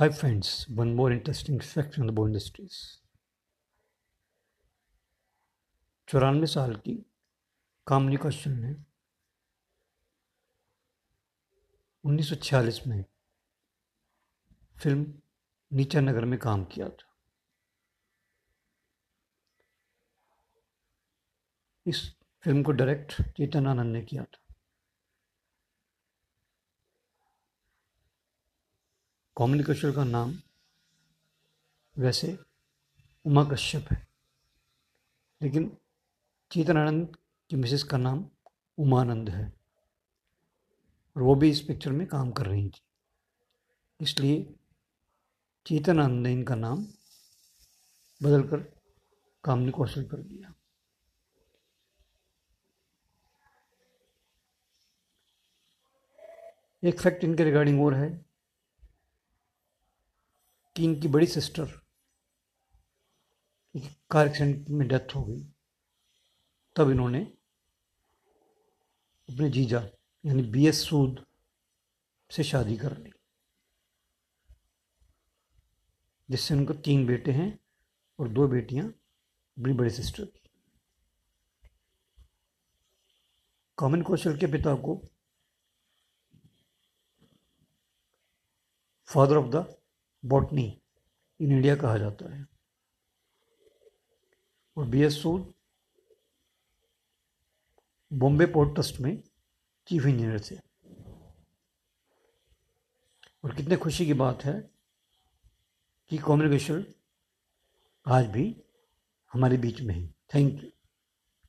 Hi friends, one more interesting fact on the Bow Industries. चौरानवे साल की कामनी कौशल ने 1946 में फ़िल्म नीचा नगर में काम किया था। इस फ़िल्म को डायरेक्ट चेतन आनंद ने किया था। कौमली कौशल का नाम वैसे उमा कश्यप है। लेकिन चेतन आनंद की मिसेस का नाम उमानंद है। और वो भी इस पिक्चर में काम कर रही थी। इसलिए चेतन आनंद ने इनका नाम बदलकर कामनी कौशल कर दिया। एक फैक्ट इनके रिगार्डिंग और है। कि इनकी बड़ी सिस्टर कार एक्सीडेंट में डेथ हो गई। तब इन्होंने अपने जीजा, यानी बी एस सूद से शादी कर ली, जिससे उनको तीन बेटे हैं और दो बेटियाँ बड़ी बड़ी सिस्टर की। कॉमन कौशल के पिता को father of the botany in India कहा जाता है। और B S Sood Bombay port trust में चीफ इंजीनियर थे। और कितने खुशी की बात है कि कॉम्युनिकेशन आज भी हमारे बीच में है। Thank you.